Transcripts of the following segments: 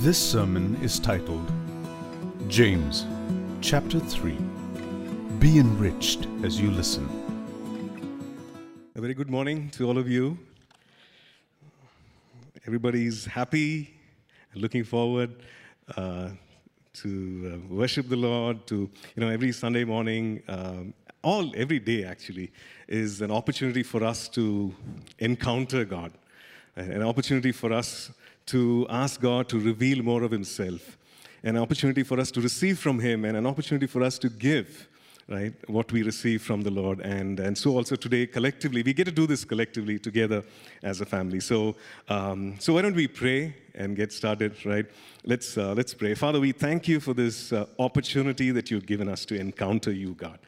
This sermon is titled James, chapter 3. Be enriched as you listen. A very good morning to all of you. Everybody's happy and looking forward uh, to uh, worship the Lord. To you know, every Sunday morning, um, all every day actually, is an opportunity for us to encounter God, an opportunity for us to ask God to reveal more of Himself, an opportunity for us to receive from Him, and an opportunity for us to give right what we receive from the lord. And and so also today collectively we get to do this collectively together as a family. So um, so why don't we pray and get started right? Let's uh, let's pray. Father we thank you for this uh, opportunity that you've given us to encounter you god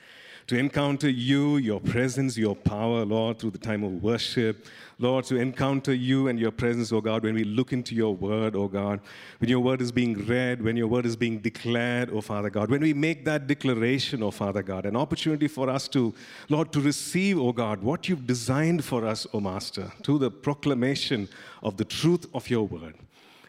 to encounter you, your presence, your power, Lord, through the time of worship. Lord, to encounter you and your presence, oh God, when we look into your word, oh God, when your word is being read, when your word is being declared, oh Father God, when we make that declaration, oh Father God, an opportunity for us to, Lord, to receive, oh God, what you've designed for us, oh Master, through the proclamation of the truth of your word.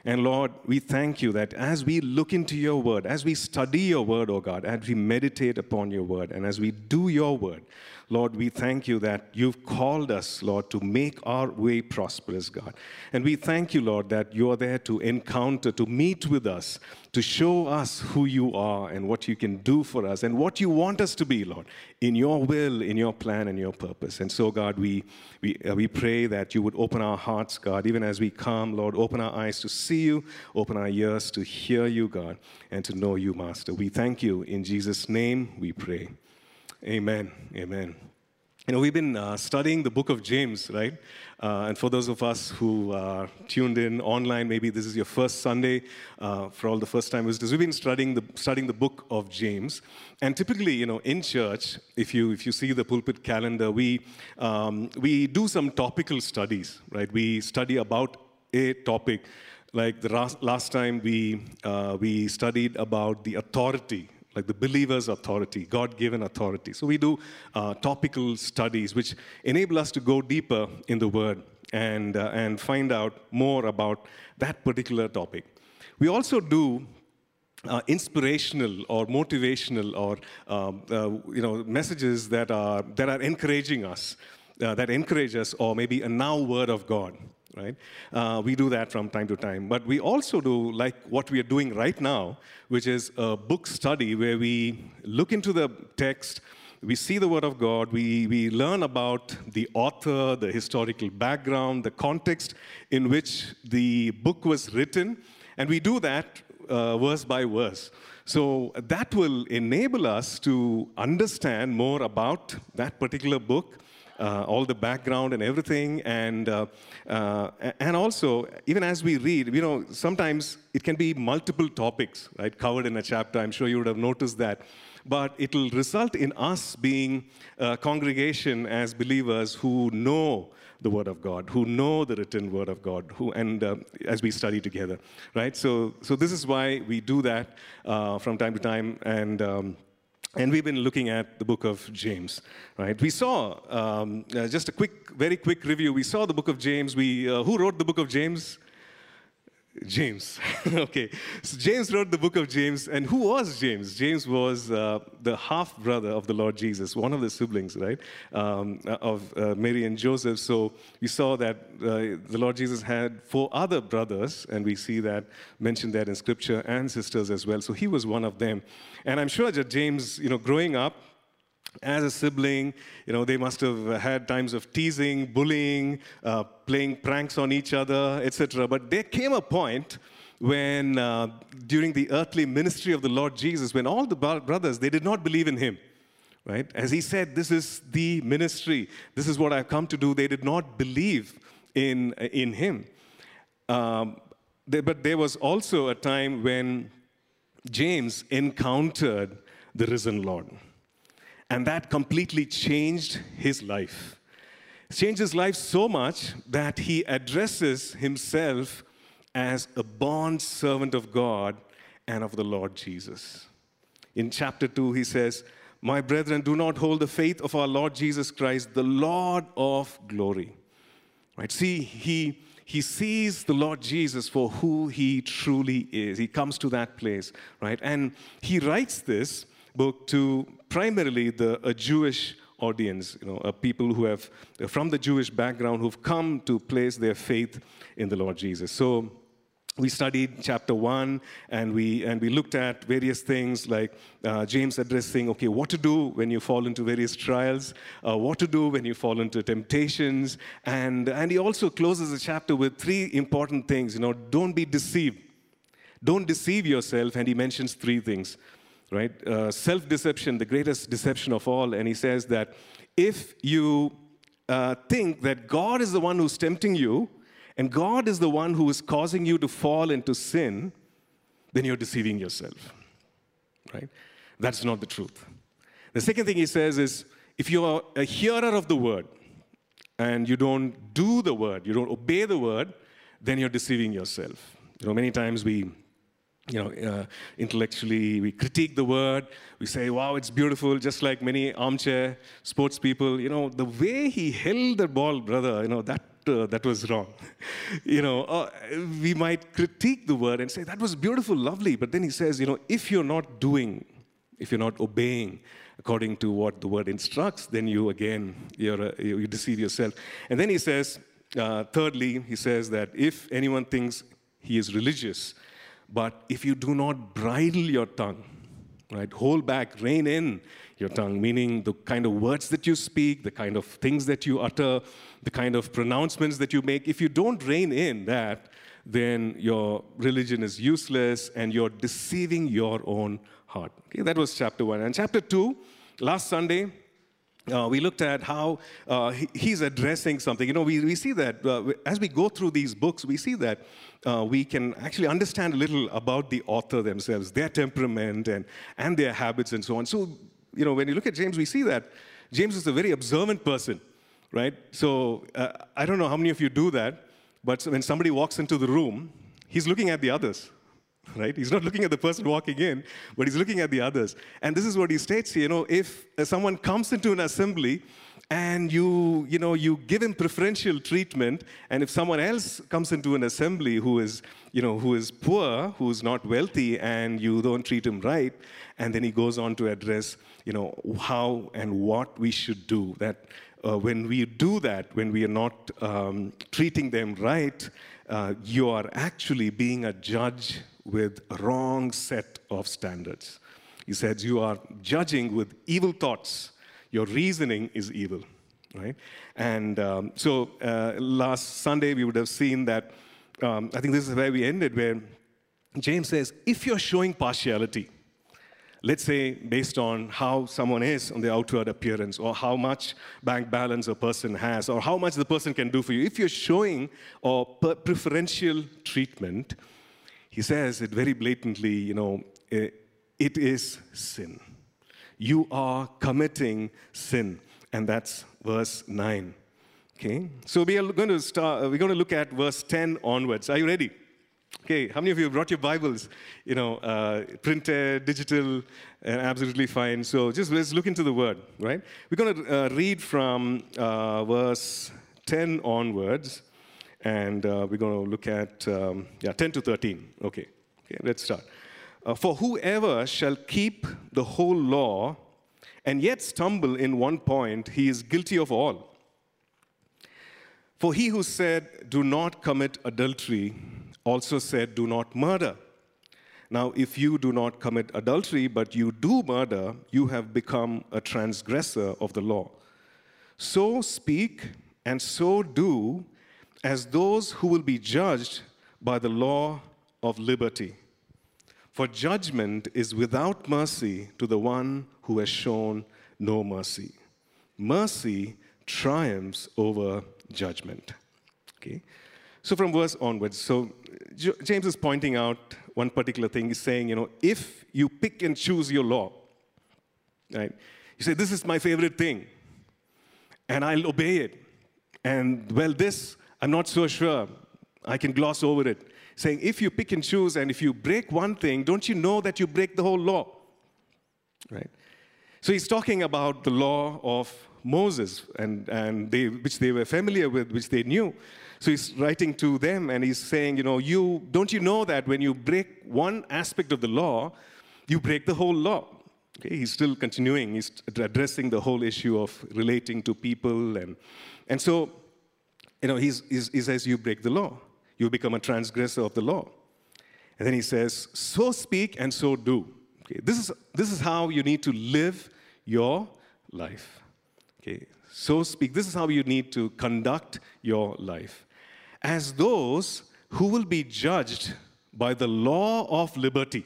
And Lord, we thank you that as we look into your word, as we study your word, oh God, as we meditate upon your word, and as we do your word, Lord, we thank you that you've called us, Lord, to make our way prosperous, God. And we thank you, Lord, that you're there to encounter, to meet with us, to show us who you are and what you can do for us and what you want us to be, Lord, in your will, in your plan, and your purpose. And so, God, we, we, uh, we pray that you would open our hearts, God, even as we come, Lord, open our eyes to see you, open our ears to hear you, God, and to know you, Master. We thank you. In Jesus' name we pray. Amen. Amen. You know, we've been uh, studying the book of James, right? Uh, and for those of us who are tuned in online, maybe this is your first Sunday. Uh, for all the first time visitors, we've been studying the, studying the book of James. And typically, you know, in church, if you, if you see the pulpit calendar, we, um, we do some topical studies, right? We study about a topic. Like the last, last time we, uh, we studied about the authority like the believer's authority, God given authority. So we do uh, topical studies which enable us to go deeper in the Word and, uh, and find out more about that particular topic. We also do uh, inspirational or motivational or um, uh, you know messages that are that are encouraging us, uh, that encourage us, or maybe a now word of God right? Uh, we do that from time to time. But we also do like what we are doing right now, which is a book study where we look into the text, we see the Word of God, we, we learn about the author, the historical background, the context in which the book was written, and we do that uh, verse by verse. So that will enable us to understand more about that particular book uh, all the background and everything. And, uh, uh, and also, even as we read, you know, sometimes it can be multiple topics, right, covered in a chapter. I'm sure you would have noticed that. But it'll result in us being a congregation as believers who know the Word of God, who know the written Word of God, who, and uh, as we study together, right? So, so this is why we do that uh, from time to time, and um, and we've been looking at the book of James, right? We saw, um, uh, just a quick, very quick review, we saw the book of James. We, uh, who wrote the book of James? James. okay. So James wrote the book of James. And who was James? James was uh, the half brother of the Lord Jesus, one of the siblings, right, um, of uh, Mary and Joseph. So we saw that uh, the Lord Jesus had four other brothers, and we see that mentioned there in scripture, and sisters as well. So he was one of them. And I'm sure that James, you know, growing up, as a sibling, you know, they must have had times of teasing, bullying, uh, playing pranks on each other, etc. But there came a point when, uh, during the earthly ministry of the Lord Jesus, when all the brothers, they did not believe in him, right? As he said, this is the ministry. This is what I've come to do. They did not believe in, in him. Um, they, but there was also a time when James encountered the risen Lord. And that completely changed his life. changed his life so much that he addresses himself as a bond servant of God and of the Lord Jesus. In chapter 2, he says, My brethren, do not hold the faith of our Lord Jesus Christ, the Lord of glory. Right? See, he, he sees the Lord Jesus for who he truly is. He comes to that place, right? And he writes this book to primarily the a Jewish audience, you know, uh, people who have from the Jewish background who've come to place their faith in the Lord Jesus. So we studied chapter one and we and we looked at various things like uh, james addressing okay what to do when you fall into various trials uh, what to do when you fall into temptations and and he also closes the chapter with three important things you know don't be deceived don't deceive yourself and he mentions three things right uh, self-deception the greatest deception of all and he says that if you uh, think that god is the one who's tempting you and God is the one who is causing you to fall into sin, then you're deceiving yourself. Right? That's not the truth. The second thing he says is if you are a hearer of the word and you don't do the word, you don't obey the word, then you're deceiving yourself. You know, many times we you know, uh, intellectually, we critique the word. We say, wow, it's beautiful, just like many armchair sports people. You know, the way he held the ball, brother, you know, that uh, that was wrong. you know, uh, we might critique the word and say, that was beautiful, lovely. But then he says, you know, if you're not doing, if you're not obeying according to what the word instructs, then you again, you're, you deceive yourself. And then he says, uh, thirdly, he says that if anyone thinks he is religious, but if you do not bridle your tongue, right, hold back, rein in your tongue, meaning the kind of words that you speak, the kind of things that you utter, the kind of pronouncements that you make, if you don't rein in that, then your religion is useless and you're deceiving your own heart. Okay, that was chapter one. And chapter two, last Sunday, uh, we looked at how uh, he, he's addressing something. You know, we, we see that uh, as we go through these books, we see that uh, we can actually understand a little about the author themselves, their temperament, and, and their habits, and so on. So you know, when you look at James, we see that James is a very observant person, right? So uh, I don't know how many of you do that, but when somebody walks into the room, he's looking at the others, right? He's not looking at the person walking in, but he's looking at the others. And this is what he states you know, if someone comes into an assembly and you, you know, you give him preferential treatment, and if someone else comes into an assembly who is, you know, who is poor, who is not wealthy, and you don't treat him right, and then he goes on to address, you know, how and what we should do. That uh, when we do that, when we are not um, treating them right, uh, you are actually being a judge with wrong set of standards. He says you are judging with evil thoughts your reasoning is evil, right? And um, so uh, last Sunday we would have seen that, um, I think this is where we ended, where James says, if you're showing partiality, let's say based on how someone is on the outward appearance or how much bank balance a person has or how much the person can do for you if you're showing or preferential treatment he says it very blatantly you know it is sin you are committing sin. And that's verse 9. Okay? So we are going to start, we're going to look at verse 10 onwards. Are you ready? Okay, how many of you brought your Bibles? You know, uh, printed, digital, and absolutely fine. So just let's look into the Word, right? We're going to uh, read from uh, verse 10 onwards, and uh, we're going to look at, um, yeah, 10 to 13. Okay, okay, let's start. Uh, for whoever shall keep the whole law and yet stumble in one point, he is guilty of all. For he who said, Do not commit adultery, also said, Do not murder. Now, if you do not commit adultery, but you do murder, you have become a transgressor of the law. So speak and so do as those who will be judged by the law of liberty. For judgment is without mercy to the one who has shown no mercy. Mercy triumphs over judgment. Okay? So from verse onwards, so James is pointing out one particular thing. He's saying, you know, if you pick and choose your law, right? You say, this is my favorite thing, and I'll obey it. And well, this, I'm not so sure. I can gloss over it saying if you pick and choose and if you break one thing, don't you know that you break the whole law? Right? So he's talking about the law of Moses, and, and they, which they were familiar with, which they knew. So he's writing to them and he's saying, you know, you don't you know that when you break one aspect of the law, you break the whole law. Okay, he's still continuing. He's addressing the whole issue of relating to people, and and so, you know, he's, he's, he says you break the law, you become a transgressor of the law, and then he says, so speak and so do. Okay, this is this is how you need to live your life. Okay, so speak. This is how you need to conduct your life, as those who will be judged by the law of liberty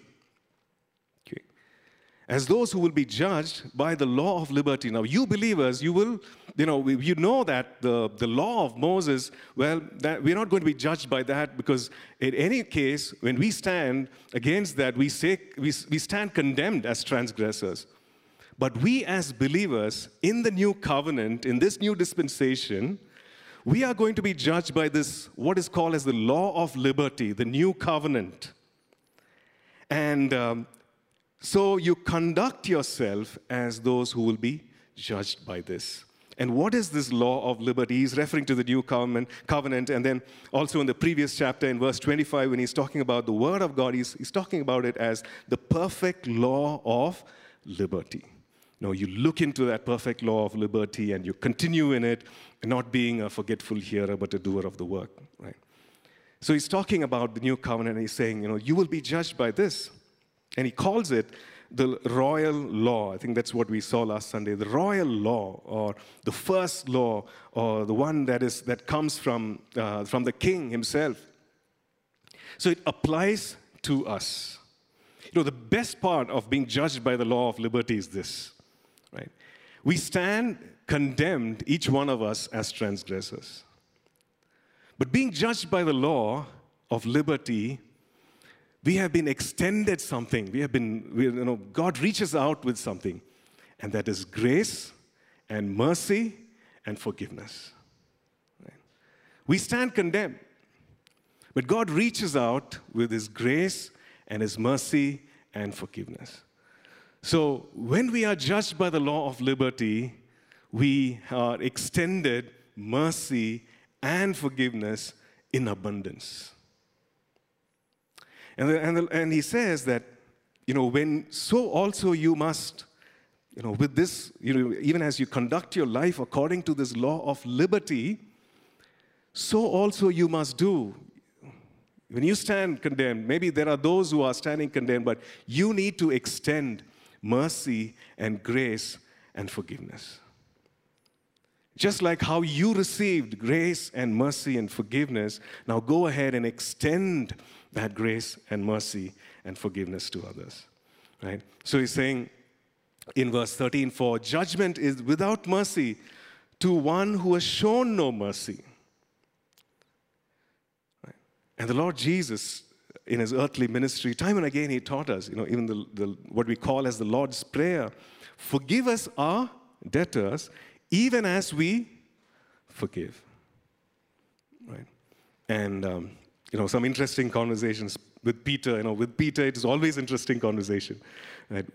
as those who will be judged by the law of liberty. Now, you believers, you will, you know, you know that the, the law of Moses, well, that we're not going to be judged by that because in any case, when we stand against that, we, say, we, we stand condemned as transgressors. But we as believers in the new covenant, in this new dispensation, we are going to be judged by this, what is called as the law of liberty, the new covenant. And um, so you conduct yourself as those who will be judged by this. And what is this law of liberty? He's referring to the new covenant, and then also in the previous chapter, in verse 25, when he's talking about the word of God, he's, he's talking about it as the perfect law of liberty. No, you look into that perfect law of liberty and you continue in it, not being a forgetful hearer, but a doer of the work, right? So he's talking about the new covenant, and he's saying, you know, you will be judged by this. And he calls it the royal law. I think that's what we saw last Sunday. The royal law, or the first law, or the one that, is, that comes from, uh, from the king himself. So it applies to us. You know, the best part of being judged by the law of liberty is this, right? We stand condemned, each one of us, as transgressors. But being judged by the law of liberty we have been extended something. We have been, we, you know, God reaches out with something, and that is grace and mercy and forgiveness. Right? We stand condemned, but God reaches out with His grace and His mercy and forgiveness. So when we are judged by the law of liberty, we are extended mercy and forgiveness in abundance. And, the, and, the, and he says that, you know, when so also you must, you know, with this, you know, even as you conduct your life according to this law of liberty, so also you must do. When you stand condemned, maybe there are those who are standing condemned, but you need to extend mercy and grace and forgiveness. Just like how you received grace and mercy and forgiveness, now go ahead and extend that grace and mercy and forgiveness to others. Right? So he's saying in verse 13, for judgment is without mercy to one who has shown no mercy. Right? And the Lord Jesus, in his earthly ministry, time and again, he taught us, you know, even the, the, what we call as the Lord's Prayer forgive us our debtors, even as we forgive. Right? And um, you know, some interesting conversations with Peter. You know, with Peter, it is always interesting conversation. Right?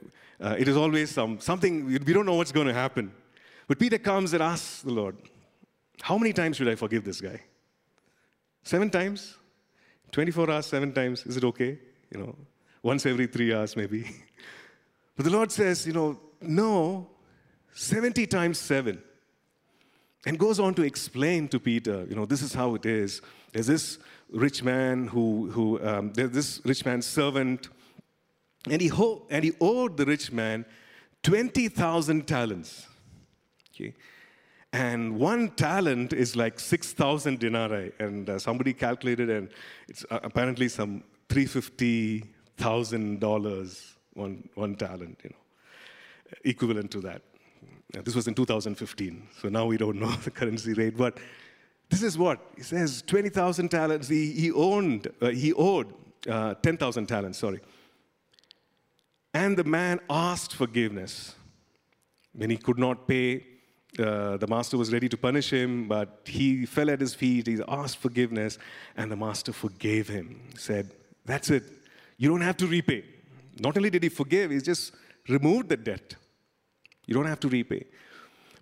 Uh, it is always some, something, we don't know what's going to happen. But Peter comes and asks the Lord, how many times should I forgive this guy? Seven times? 24 hours, seven times? Is it okay? You know, once every three hours maybe. But the Lord says, you know, no, 70 times seven. And goes on to explain to Peter, you know, this is how it is. There's this rich man who, who um, this rich man's servant, and he, ho- and he owed the rich man 20,000 talents. Okay? And one talent is like 6,000 denarii. And uh, somebody calculated, and it's uh, apparently some $350,000, one, one talent, you know, equivalent to that. this was in 2015, so now we don't know the currency rate. But this is what he says: twenty thousand talents. He, he owned. Uh, he owed uh, ten thousand talents. Sorry. And the man asked forgiveness when he could not pay. Uh, the master was ready to punish him, but he fell at his feet. He asked forgiveness, and the master forgave him. He said, "That's it. You don't have to repay." Not only did he forgive, he just removed the debt. You don't have to repay.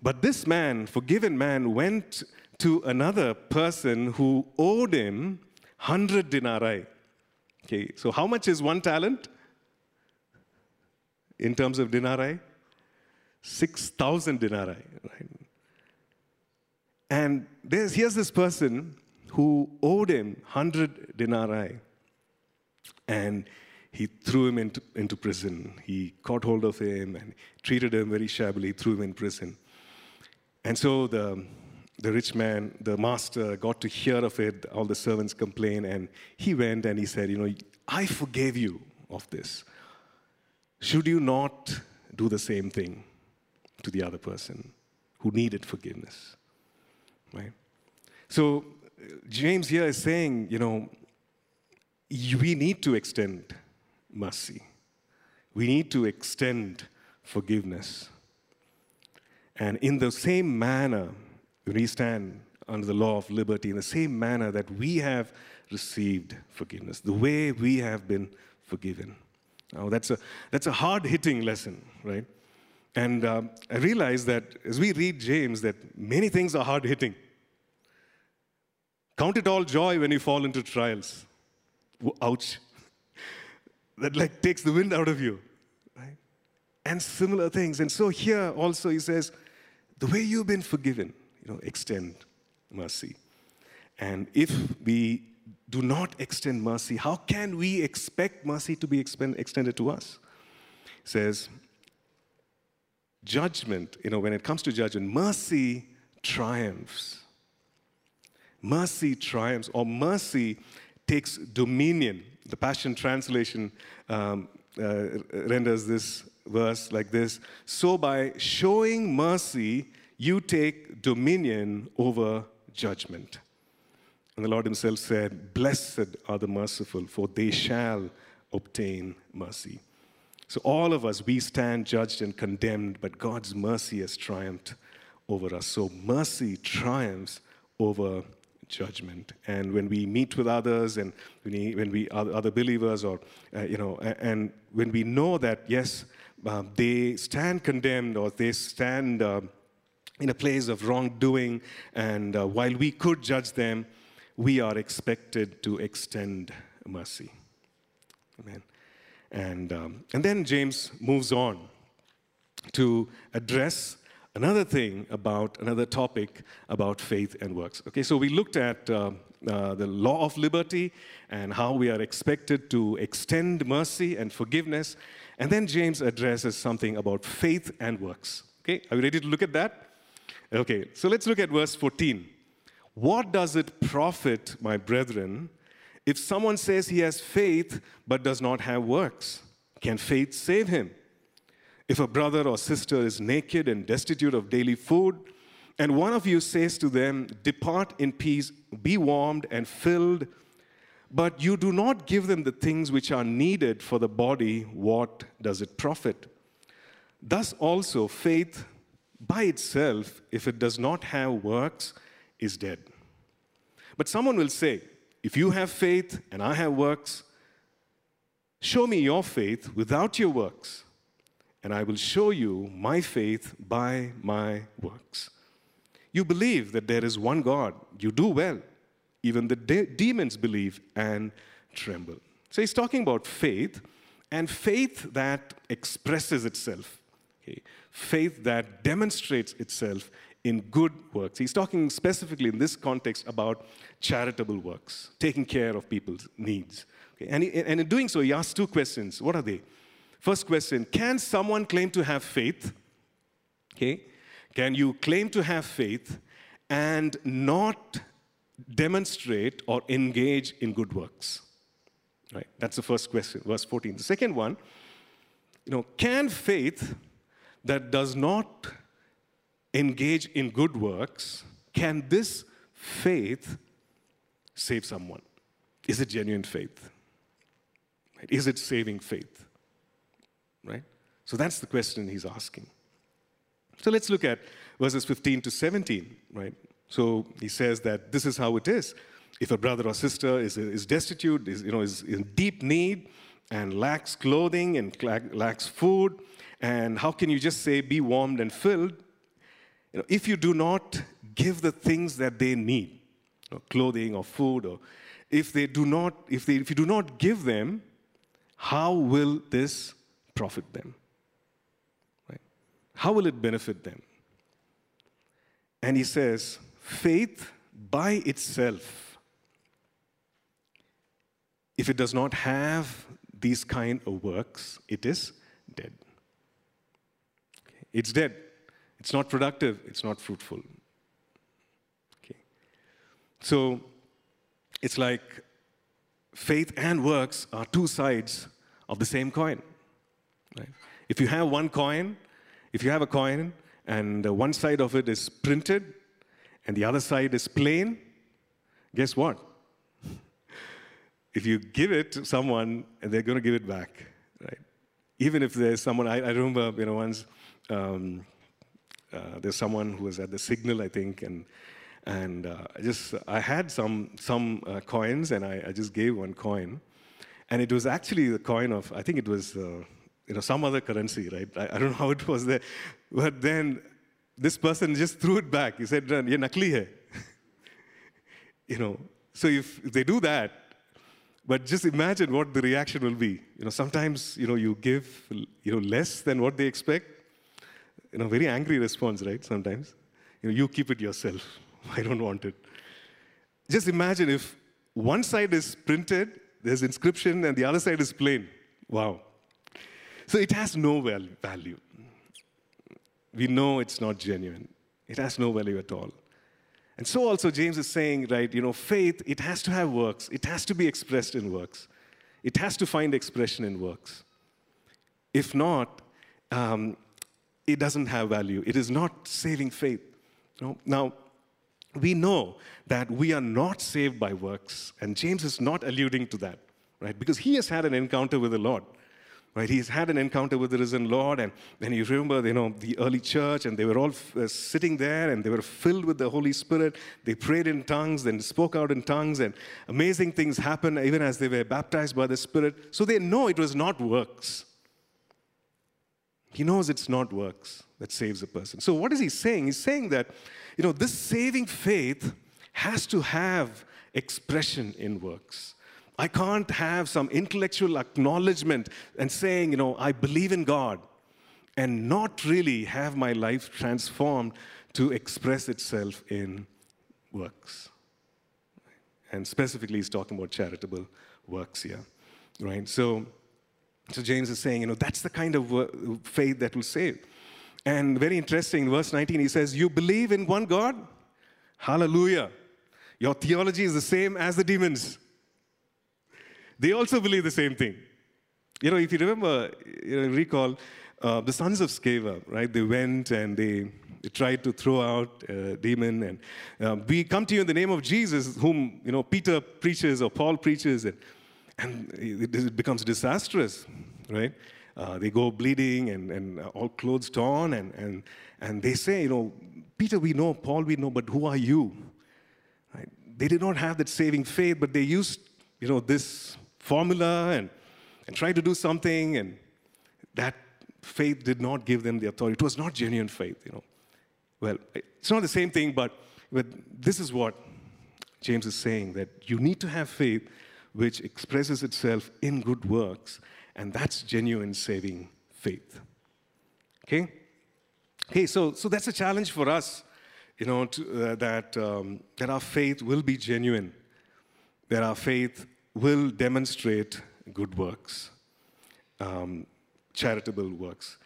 But this man, forgiven man, went to another person who owed him 100 denarii. Okay, so how much is one talent in terms of denarii? 6,000 denarii, right? And here's this person who owed him 100 denarii. And he threw him into, into prison. He caught hold of him and treated him very shabbily, threw him in prison. And so the, the rich man, the master, got to hear of it. All the servants complained, and he went and he said, You know, I forgave you of this. Should you not do the same thing to the other person who needed forgiveness? Right? So, uh, James here is saying, you know, we need to extend mercy. We need to extend forgiveness. And in the same manner, we stand under the law of liberty, in the same manner that we have received forgiveness, the way we have been forgiven. Now, that's a, that's a hard hitting lesson, right? And uh, I realize that as we read James, that many things are hard hitting. Count it all joy when you fall into trials. Ouch. that like takes the wind out of you, right? And similar things. And so here also he says, the way you've been forgiven, you know, extend mercy. And if we do not extend mercy, how can we expect mercy to be extended to us? He says, judgment, you know, when it comes to judgment, mercy triumphs. Mercy triumphs, or mercy takes dominion. The Passion Translation um, uh, renders this verse like this So, by showing mercy, you take dominion over judgment. And the Lord Himself said, Blessed are the merciful, for they shall obtain mercy. So, all of us, we stand judged and condemned, but God's mercy has triumphed over us. So, mercy triumphs over judgment. And when we meet with others and when we, when we other believers or, uh, you know, and when we know that, yes, uh, they stand condemned or they stand uh, in a place of wrongdoing, and uh, while we could judge them, we are expected to extend mercy. Amen. And, um, and then James moves on to address another thing about another topic about faith and works. Okay, so we looked at uh, uh, the law of liberty and how we are expected to extend mercy and forgiveness. And then James addresses something about faith and works. Okay, are you ready to look at that? Okay, so let's look at verse 14. What does it profit, my brethren, if someone says he has faith but does not have works? Can faith save him? If a brother or sister is naked and destitute of daily food, and one of you says to them, Depart in peace, be warmed and filled, but you do not give them the things which are needed for the body, what does it profit? Thus also, faith by itself, if it does not have works, is dead. But someone will say, If you have faith and I have works, show me your faith without your works and I will show you my faith by my works. You believe that there is one God. You do well. Even the de- demons believe and tremble. So he's talking about faith and faith that expresses itself, okay? faith that demonstrates itself in good works. He's talking specifically in this context about charitable works, taking care of people's needs. Okay? And, he, and in doing so, he asks two questions. What are they? First question Can someone claim to have faith? Okay. Can you claim to have faith and not demonstrate or engage in good works? Right? That's the first question, verse 14. The second one, you know, can faith that does not engage in good works, can this faith save someone? Is it genuine faith? Is it saving faith? right? So that's the question he's asking. So let's look at verses 15 to 17, right? So he says that this is how it is. If a brother or sister is, is destitute, is, you know, is in deep need, and lacks clothing and lacks food, and how can you just say, be warmed and filled? you know, if you do not give the things that they need, you know, clothing or food, or if they do not, if, they, if you do not give them, how will this profit them? Right? How will it benefit them? And he says, faith by itself, if it does not have these kind of works, it is dead. It's dead. It's not productive. It's not fruitful. Okay. So it's like faith and works are two sides of the same coin. Right? If you have one coin, if you have a coin and one side of it is printed and the other side is plain, guess what? if you give it to someone, they're going to give it back, right? Even if there's someone, I, I remember, you know, once um, uh, there's someone who was at the signal, I think, and and uh, I just I had some some uh, coins, and I, I, just gave one coin, and it was actually the coin of I think it was uh, you know some other currency, right? I, I, don't know how it was there, but then this person just threw it back. He said, "Ye nakli hai," you know. So if, if they do that, but just imagine what the reaction will be. You know, sometimes you know you give you know less than what they expect. You know, very angry response, right? Sometimes, you know, you keep it yourself. I don't want it. Just imagine if one side is printed, there's inscription, and the other side is plain. Wow. So it has no value. We know it's not genuine. It has no value at all. And so also James is saying, right, you know, faith, it has to have works. It has to be expressed in works. It has to find expression in works. If not, um, it doesn't have value. It is not saving faith. Know? Now, we know that we are not saved by works, and James is not alluding to that, right? Because he has had an encounter with the Lord. Right? He's had an encounter with the risen Lord, and then you remember, you know, the early church, and they were all uh, sitting there, and they were filled with the Holy Spirit. They prayed in tongues, then spoke out in tongues, and amazing things happened even as they were baptized by the Spirit. So they know it was not works. He knows it's not works that saves a person. So what is he saying? He's saying that, you know, this saving faith has to have expression in works. I can't have some intellectual acknowledgement and saying, you know, I believe in God and not really have my life transformed to express itself in works. And specifically, he's talking about charitable works here, right? So, so James is saying, you know, that's the kind of faith that will save. And very interesting, verse 19, he says, You believe in one God? Hallelujah. Your theology is the same as the demons they also believe the same thing. You know, if you remember, you know, recall, uh, the sons of Sceva, right? They went and they, they tried to throw out a demon. And um, we come to you in the name of Jesus, whom, you know, Peter preaches or Paul preaches, and, and it, becomes disastrous, right? Uh, they go bleeding and, and all clothes torn, and, and, and they say, you know, Peter we know, Paul we know, but who are you? Right? They did not have that saving faith, but they used, you know, this formula and, and tried to do something, and that faith did not give them the authority. It was not genuine faith, you know. Well, it's not the same thing, but, but this is what James is saying that you need to have faith which expresses itself in good works, and that's genuine saving faith. Okay? Okay, so, so that's a challenge for us, you know, to, uh, that, um, that our faith will be genuine, that our faith will demonstrate good works, um, charitable works.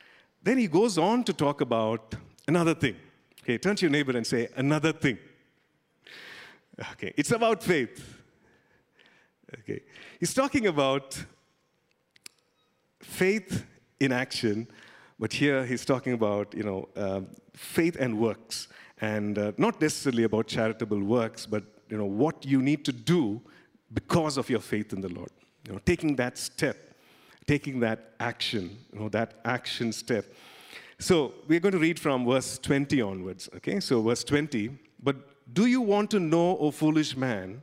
Then he goes on to talk about another thing. Okay, turn to your neighbor and say, another thing. Okay, it's about faith. Okay, he's talking about faith in action, but here he's talking about, you know, uh, faith and works, and uh, not necessarily about charitable works, but, you know, what you need to do because of your faith in the Lord. You know, taking that step, taking that action, you know, that action step. So we're going to read from verse 20 onwards. Okay, so verse 20. But do you want to know, O foolish man,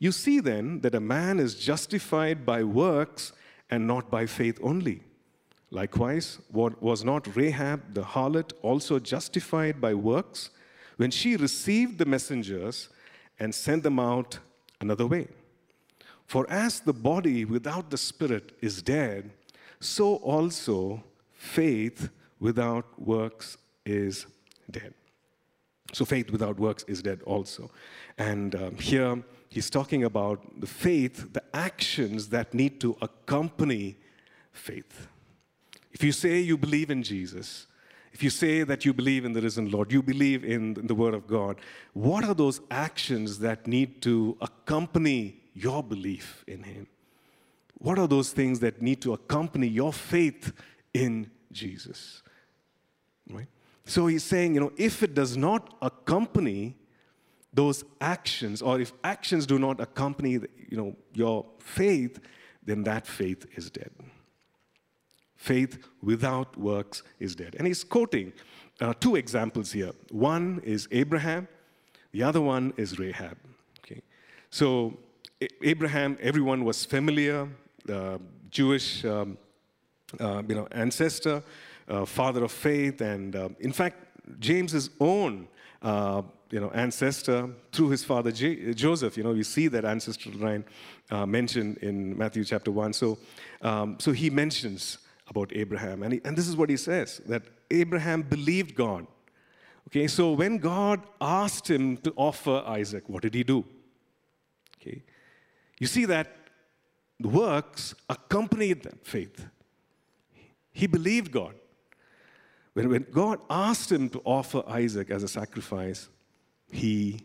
You see then that a man is justified by works and not by faith only. Likewise, was not Rahab the harlot also justified by works when she received the messengers and sent them out another way? For as the body without the spirit is dead, so also faith without works is dead. So faith without works is dead also. And um, here he's talking about the faith, the actions that need to accompany faith. If you say you believe in Jesus, if you say that you believe in the risen Lord, you believe in the Word of God, what are those actions that need to accompany your belief in Him? What are those things that need to accompany your faith in Jesus? Right? So he's saying, you know, if it does not accompany those actions, or if actions do not accompany, you know, your faith, then that faith is dead. Faith without works is dead. And he's quoting uh, two examples here. One is Abraham, the other one is Rahab. Okay, so Abraham, everyone was familiar, uh, Jewish, um, uh, you know, ancestor, uh, father of faith, and uh, in fact, James's own uh, you know, ancestor through his father J- Joseph. You know, we see that ancestral line uh, mentioned in Matthew chapter 1. So, um, so he mentions about Abraham. And, he, and this is what he says that Abraham believed God. Okay, so when God asked him to offer Isaac, what did he do? Okay, you see that the works accompanied that faith. He believed God. When, when God asked him to offer Isaac as a sacrifice, he,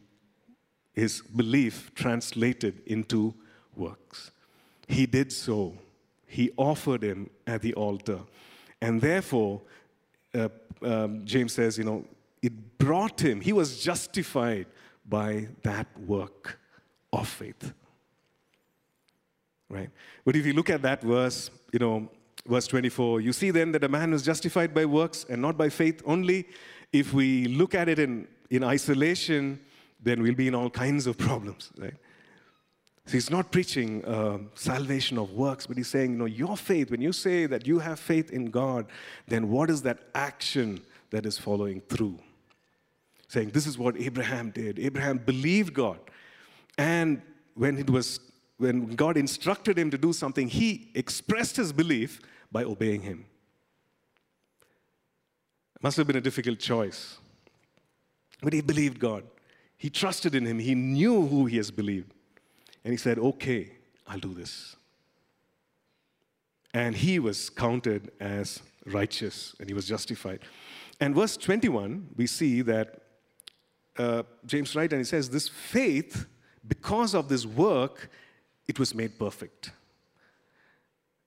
his belief translated into works. He did so. He offered him at the altar. And therefore, uh, um, James says, you know, it brought him, he was justified by that work of faith. Right? But if you look at that verse, you know, verse 24, you see then that a man is justified by works and not by faith only. If we look at it in in isolation, then we'll be in all kinds of problems, right? So he's not preaching uh, salvation of works, but he's saying, you know, your faith, when you say that you have faith in God, then what is that action that is following through? Saying, this is what Abraham did. Abraham believed God. And when it was when God instructed him to do something, he expressed his belief by obeying him. It must have been a difficult choice. But he believed God. He trusted in him. He knew who he has believed. And he said, Okay, I'll do this. And he was counted as righteous and he was justified. And verse 21, we see that uh, James writes and he says, This faith, because of this work, it was made perfect.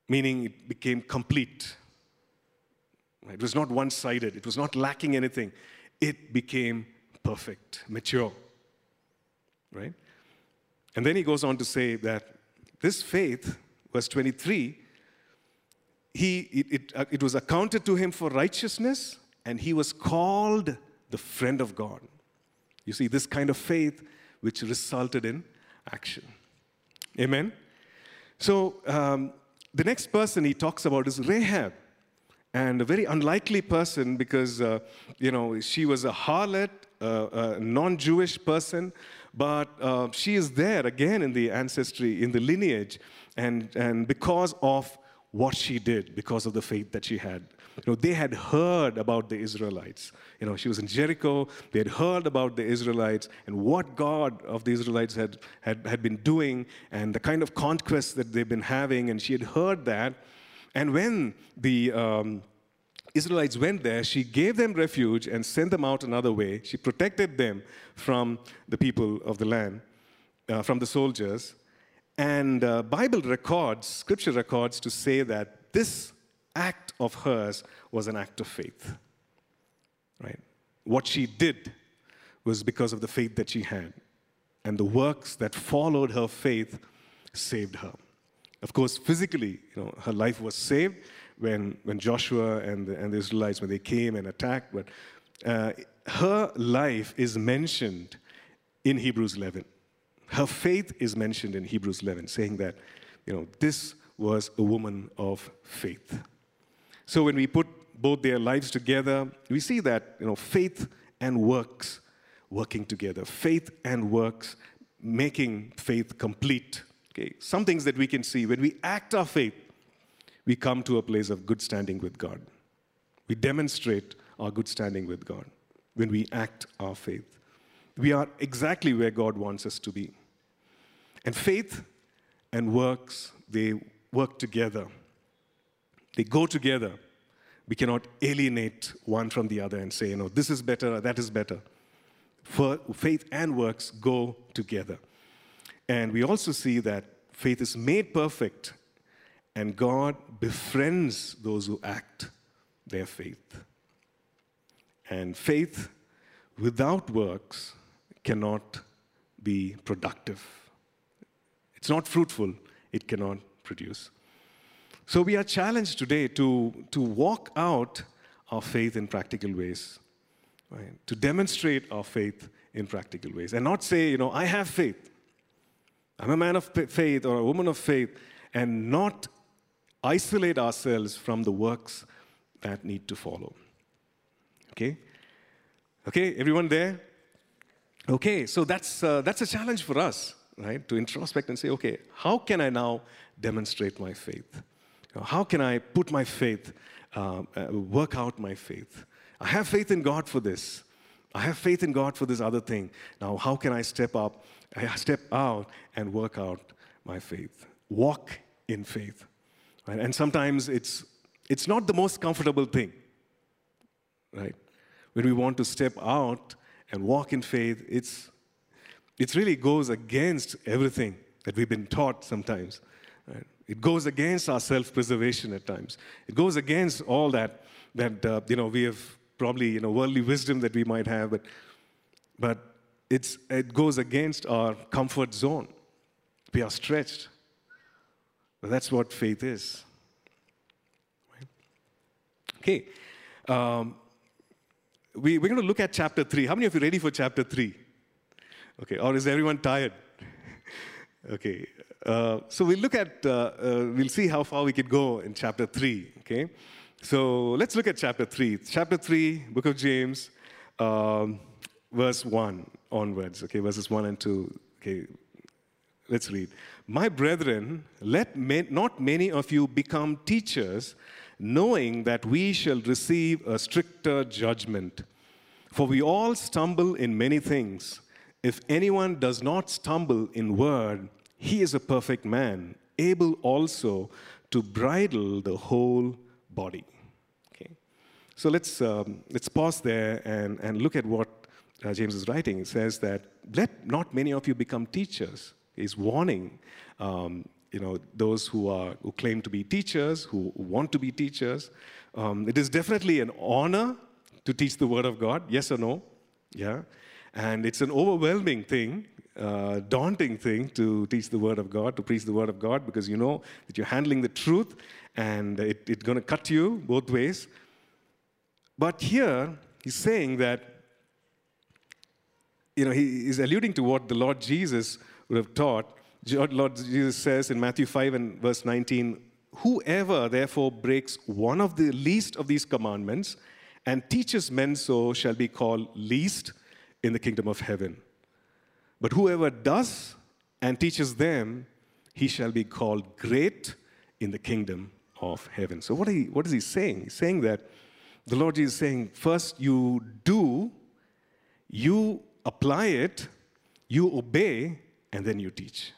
Meaning it became complete. It was not one sided, it was not lacking anything. It became perfect, mature. Right? And then he goes on to say that this faith, verse 23, he, it, it, uh, it was accounted to him for righteousness, and he was called the friend of God. You see, this kind of faith which resulted in action. Amen? So, um, the next person he talks about is Rahab and a very unlikely person because uh, you know she was a harlot a non-Jewish person, but uh, she is there again in the ancestry, in the lineage, and, and because of what she did, because of the faith that she had. You know, they had heard about the Israelites. You know, she was in Jericho. They had heard about the Israelites and what God of the Israelites had, had, had been doing and the kind of conquests that they've been having. And she had heard that. And when the um, Israelites went there, she gave them refuge and sent them out another way. She protected them from the people of the land, uh, from the soldiers. And uh, Bible records, scripture records to say that this act of hers was an act of faith. Right? What she did was because of the faith that she had. And the works that followed her faith saved her. Of course, physically, you know, her life was saved when, when Joshua and the, and the Israelites, when they came and attacked, but uh, her life is mentioned in Hebrews 11. Her faith is mentioned in Hebrews 11, saying that, you know, this was a woman of faith. So when we put both their lives together, we see that, you know, faith and works working together. Faith and works making faith complete. Okay, some things that we can see when we act our faith, we come to a place of good standing with God. We demonstrate our good standing with God when we act our faith. We are exactly where God wants us to be. And faith and works, they work together. They go together. We cannot alienate one from the other and say, you know, this is better, that is better. For faith and works go together. And we also see that faith is made perfect and God befriends those who act their faith. And faith without works cannot be productive. It's not fruitful, it cannot produce. So we are challenged today to, to walk out our faith in practical ways, right? to demonstrate our faith in practical ways, and not say, you know, I have faith. I'm a man of faith or a woman of faith, and not isolate ourselves from the works that need to follow. Okay? Okay, everyone there? Okay, so that's, uh, that's a challenge for us, right? To introspect and say, okay, how can I now demonstrate my faith? How can I put my faith, uh, uh, work out my faith? I have faith in God for this. I have faith in God for this other thing. Now, how can I step up, I step out and work out my faith? Walk in faith. Right? And sometimes it's, it's not the most comfortable thing, right? When we want to step out and walk in faith, it's, it really goes against everything that we've been taught sometimes. Right? It goes against our self-preservation at times. It goes against all that that uh, you know we have probably you know worldly wisdom that we might have, but but it's it goes against our comfort zone. We are stretched. But that's what faith is. Okay. Um, we, we're going to look at chapter 3. How many of you are ready for chapter 3? Okay, or is everyone tired? okay, uh, so we'll look at, uh, uh, we'll see how far we could go in chapter 3, okay? So let's look at chapter 3. Chapter 3, book of James, um, verse 1 onwards, okay, verses 1 and 2. Okay, let's read. My brethren, let not many of you become teachers, knowing that we shall receive a stricter judgment. For we all stumble in many things. If anyone does not stumble in word, he is a perfect man, able also to bridle the whole body. Okay. So let's, um, let's pause there and, and look at what uh, James is writing. It says that let not many of you become teachers. He's warning um, you know, those who, are, who claim to be teachers, who want to be teachers. Um, it is definitely an honor to teach the Word of God, yes or no? Yeah. And it's an overwhelming thing, uh, daunting thing to teach the Word of God, to preach the Word of God, because you know that you're handling the truth and it's it going to cut you both ways. But here, he's saying that, you know, he is alluding to what the Lord Jesus would have taught Lord Jesus says in Matthew 5 and verse 19, Whoever therefore breaks one of the least of these commandments and teaches men so shall be called least in the kingdom of heaven. But whoever does and teaches them, he shall be called great in the kingdom of heaven. So, what, he, what is he saying? He's saying that the Lord Jesus is saying, first you do, you apply it, you obey, and then you teach.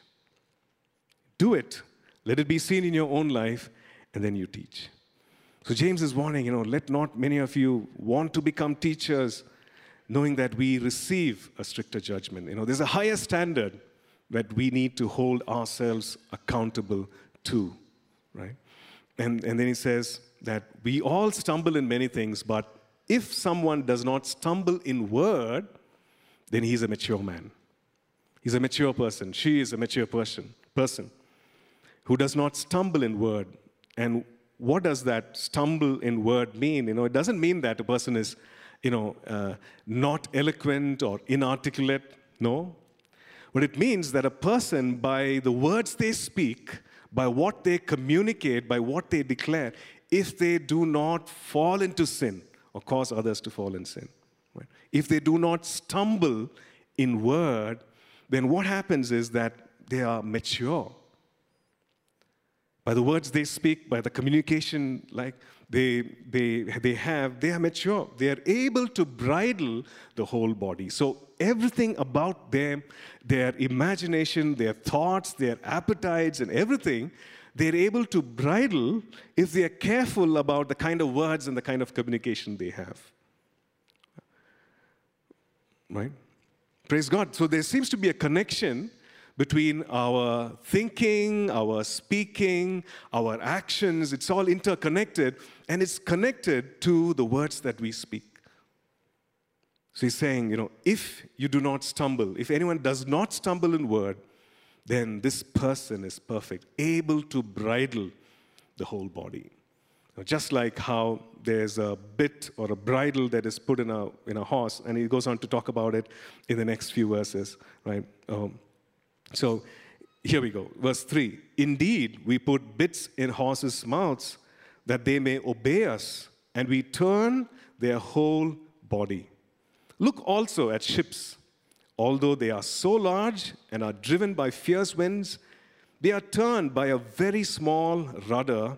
Do it. Let it be seen in your own life, and then you teach. So James is warning, you know, let not many of you want to become teachers, knowing that we receive a stricter judgment. You know, there's a higher standard that we need to hold ourselves accountable to, right? And, and then he says, that we all stumble in many things, but if someone does not stumble in word, then he's a mature man. He's a mature person. She is a mature person, person who does not stumble in word. And what does that stumble in word mean? You know, it doesn't mean that a person is, you know, uh, not eloquent or inarticulate. No. But it means that a person, by the words they speak, by what they communicate, by what they declare, if they do not fall into sin or cause others to fall in sin, right? if they do not stumble in word, then what happens is that they are mature. By the words they speak, by the communication like they, they, they have, they are mature. They are able to bridle the whole body. So everything about them, their imagination, their thoughts, their appetites, and everything, they're able to bridle if they are careful about the kind of words and the kind of communication they have. Right? Praise God. So there seems to be a connection between our thinking, our speaking, our actions. It's all interconnected, and it's connected to the words that we speak. So he's saying, you know, if you do not stumble, if anyone does not stumble in word, then this person is perfect, able to bridle the whole body. Just like how there's a bit or a bridle that is put in a, in a horse, and he goes on to talk about it in the next few verses, right? Um, so here we go. Verse 3 Indeed, we put bits in horses' mouths that they may obey us, and we turn their whole body. Look also at ships. Although they are so large and are driven by fierce winds, they are turned by a very small rudder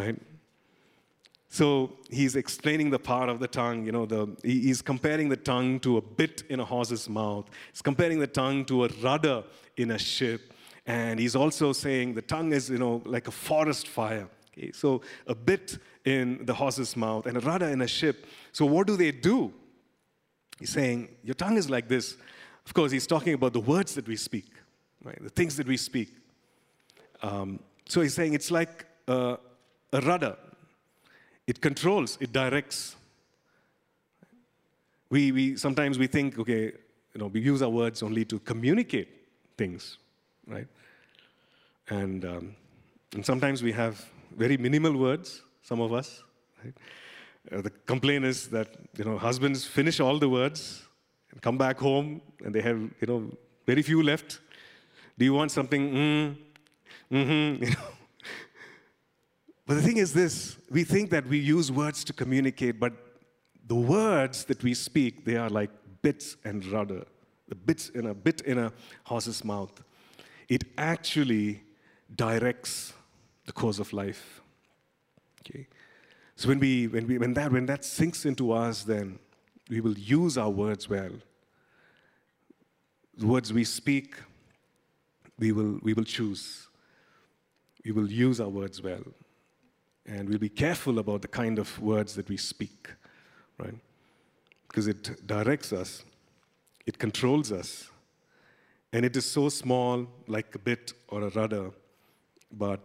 right? So he's explaining the power of the tongue. You know, the, he's comparing the tongue to a bit in a horse's mouth. He's comparing the tongue to a rudder in a ship. And he's also saying the tongue is, you know, like a forest fire. Okay? So a bit in the horse's mouth and a rudder in a ship. So what do they do? He's saying, your tongue is like this. Of course, he's talking about the words that we speak, right? The things that we speak. Um, so he's saying it's like a, a rudder. It controls, it directs. We, we sometimes we think, okay, you know, we use our words only to communicate things, right? And, um, and sometimes we have very minimal words, some of us. Right? Uh, the complaint is that you know husbands finish all the words and come back home and they have you know very few left. Do you want something? Mm, mm-hmm, you know. But the thing is this we think that we use words to communicate, but the words that we speak, they are like bits and rudder, the bits in a bit in a horse's mouth. It actually directs the course of life. Okay. So when we when we when that when that sinks into us, then we will use our words well. The words we speak, we will we will choose. We will use our words well. And we'll be careful about the kind of words that we speak, right? Because it directs us, it controls us, and it is so small, like a bit or a rudder, but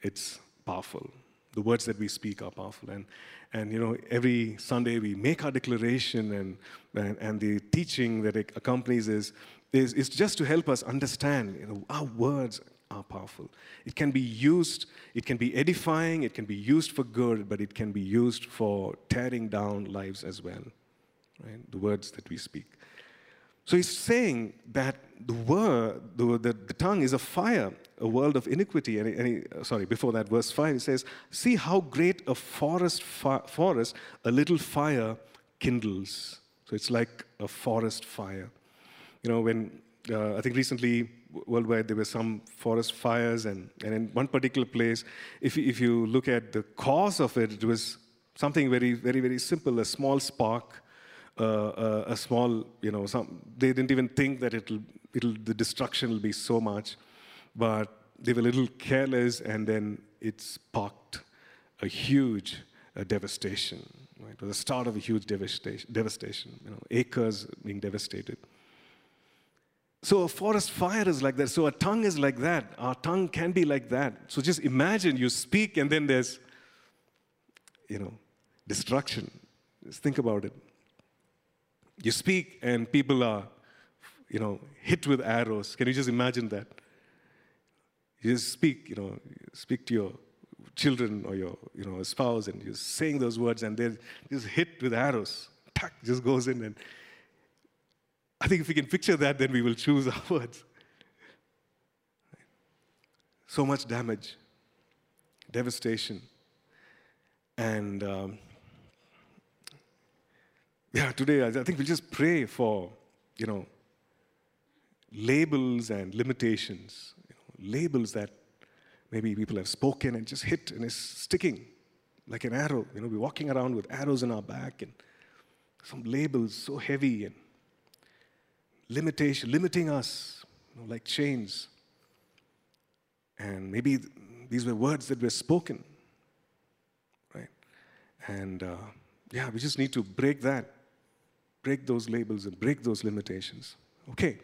it's powerful. The words that we speak are powerful. And, and you know, every Sunday we make our declaration, and, and, and the teaching that it accompanies is, is, is just to help us understand you know, our words are powerful. It can be used, it can be edifying, it can be used for good, but it can be used for tearing down lives as well. Right? The words that we speak. So he's saying that the word, the, the, the tongue is a fire, a world of iniquity. And, he, and he, uh, sorry, before that, verse 5, he says, See how great a forest, fi- forest a little fire kindles. So it's like a forest fire. You know, when uh, I think recently worldwide there were some forest fires, and, and in one particular place, if, if you look at the cause of it, it was something very, very, very simple a small spark, uh, uh, a small, you know, some, they didn't even think that it'll, it'll, the destruction will be so much, but they were a little careless, and then it sparked a huge uh, devastation. Right? It was the start of a huge devastation, devastation you know, acres being devastated. So a forest fire is like that. So a tongue is like that. Our tongue can be like that. So just imagine you speak and then there's, you know, destruction. Just think about it. You speak and people are, you know, hit with arrows. Can you just imagine that? You just speak, you know, speak to your children or your, you know, spouse and you're saying those words and they're just hit with arrows. Tuck, just goes in and I think if we can picture that, then we will choose our words. So much damage, devastation. And um, yeah, today I think we'll just pray for, you know, labels and limitations. You know, labels that maybe people have spoken and just hit and is sticking like an arrow. You know, we're walking around with arrows in our back and some labels so heavy and limitation, limiting us, you know, like chains. And maybe these were words that were spoken, right? And uh, yeah, we just need to break that, break those labels and break those limitations. Okay,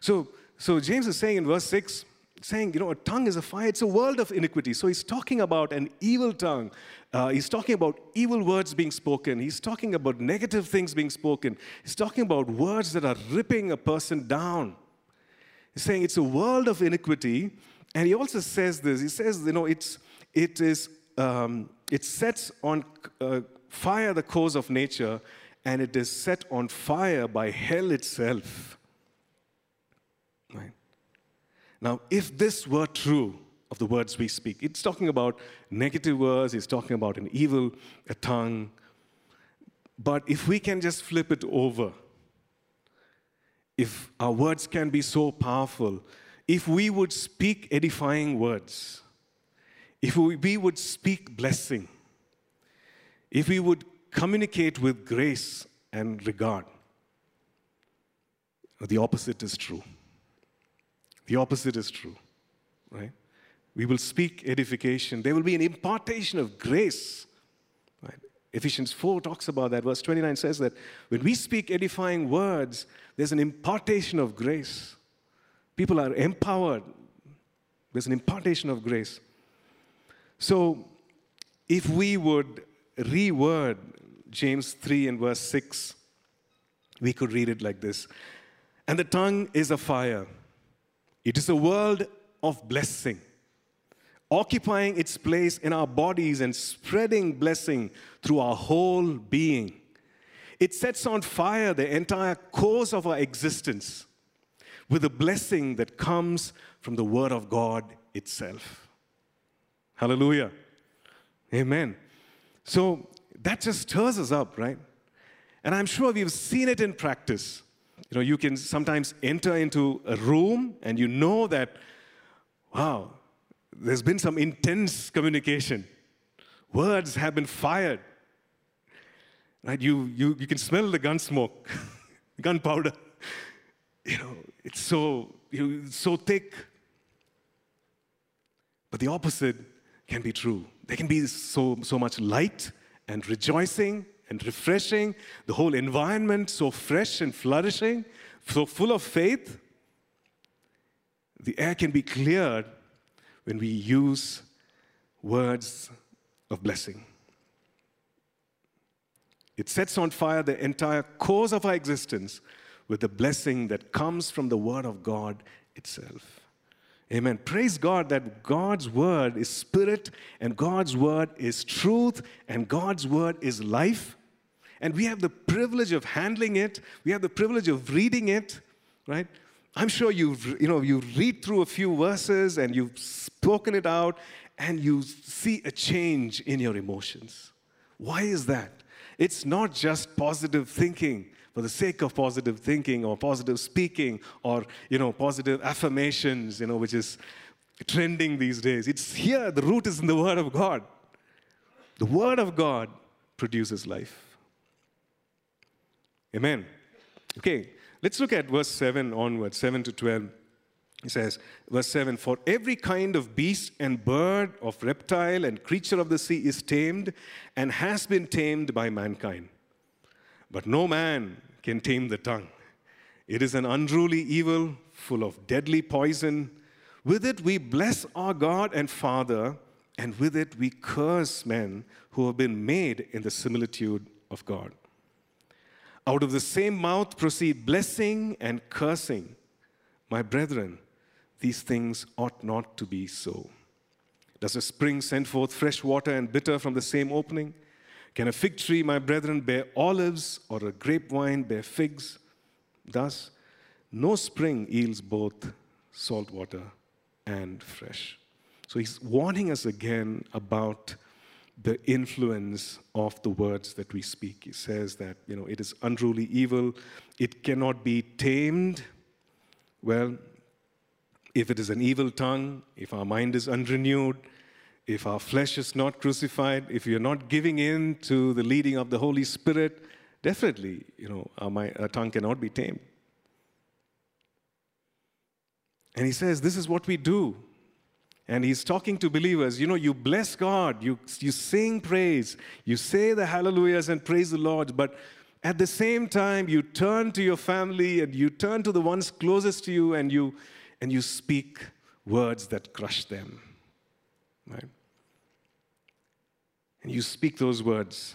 so so James is saying in verse six, saying you know a tongue is a fire. It's a world of iniquity. So he's talking about an evil tongue. Uh, he's talking about evil words being spoken. He's talking about negative things being spoken. He's talking about words that are ripping a person down. He's saying it's a world of iniquity, and he also says this. He says, you know, it's it is um, it sets on uh, fire the course of nature, and it is set on fire by hell itself. Right. Now, if this were true of the words we speak, it's talking about negative words. It's talking about an evil a tongue. But if we can just flip it over if our words can be so powerful, if we would speak edifying words, if we, would speak blessing, if we would communicate with grace and regard, the opposite is true. The opposite is true, right? We will speak edification. There will be an impartation of grace. Right? Ephesians 4 talks about that. Verse 29 says that when we speak edifying words, there's an impartation of grace. People are empowered. There's an impartation of grace. So, if we would reword James 3 and verse 6, we could read it like this And the tongue is a fire, it is a world of blessing occupying its place in our bodies and spreading blessing through our whole being. It sets on fire the entire course of our existence with the blessing that comes from the Word of God itself. Hallelujah. Amen. So that just stirs us up, right? And I'm sure we've seen it in practice. You know, you can sometimes enter into a room and you know that, wow, there's been some intense communication. Words have been fired. Right? You, you, you can smell the gun smoke, gunpowder. You know, it's so, you know, it's so thick. But the opposite can be true. There can be so, so much light and rejoicing and refreshing, the whole environment so fresh and flourishing, so full of faith. The air can be cleared when we use words of blessing. It sets on fire the entire course of our existence with the blessing that comes from the Word of God itself. Amen. Praise God that God's Word is spirit and God's Word is truth and God's Word is life. And we have the privilege of handling it, we have the privilege of reading it, right? I'm sure you've, you know, you read through a few verses and you've spoken it out and you see a change in your emotions. Why is that? It's not just positive thinking, for the sake of positive thinking or positive speaking or, you know, positive affirmations, you know, which is trending these days. It's here, the root is in the Word of God. The Word of God produces life. Amen. Okay, let's look at verse 7 onwards, 7 to 12. He says, verse 7 For every kind of beast and bird, of reptile and creature of the sea is tamed and has been tamed by mankind. But no man can tame the tongue. It is an unruly evil full of deadly poison. With it we bless our God and Father, and with it we curse men who have been made in the similitude of God. Out of the same mouth proceed blessing and cursing. My brethren, these things ought not to be so. Does a spring send forth fresh water and bitter from the same opening? Can a fig tree, my brethren, bear olives or a grapevine bear figs? Thus, no spring yields both salt water and fresh. So he's warning us again about the influence of the words that we speak. He says that, you know, it is unruly evil, it cannot be tamed. Well, if it is an evil tongue, if our mind is unrenewed, if our flesh is not crucified, if are not giving in to the leading of the Holy Spirit, definitely, you know, our, mind, our tongue cannot be tamed. And he says, This is what we do. And he's talking to believers. You know, you bless God, you, you sing praise, you say the hallelujahs and praise the Lord, but at the same time, you turn to your family and you turn to the ones closest to you and you, and you speak words that crush them. Right? And you speak those words,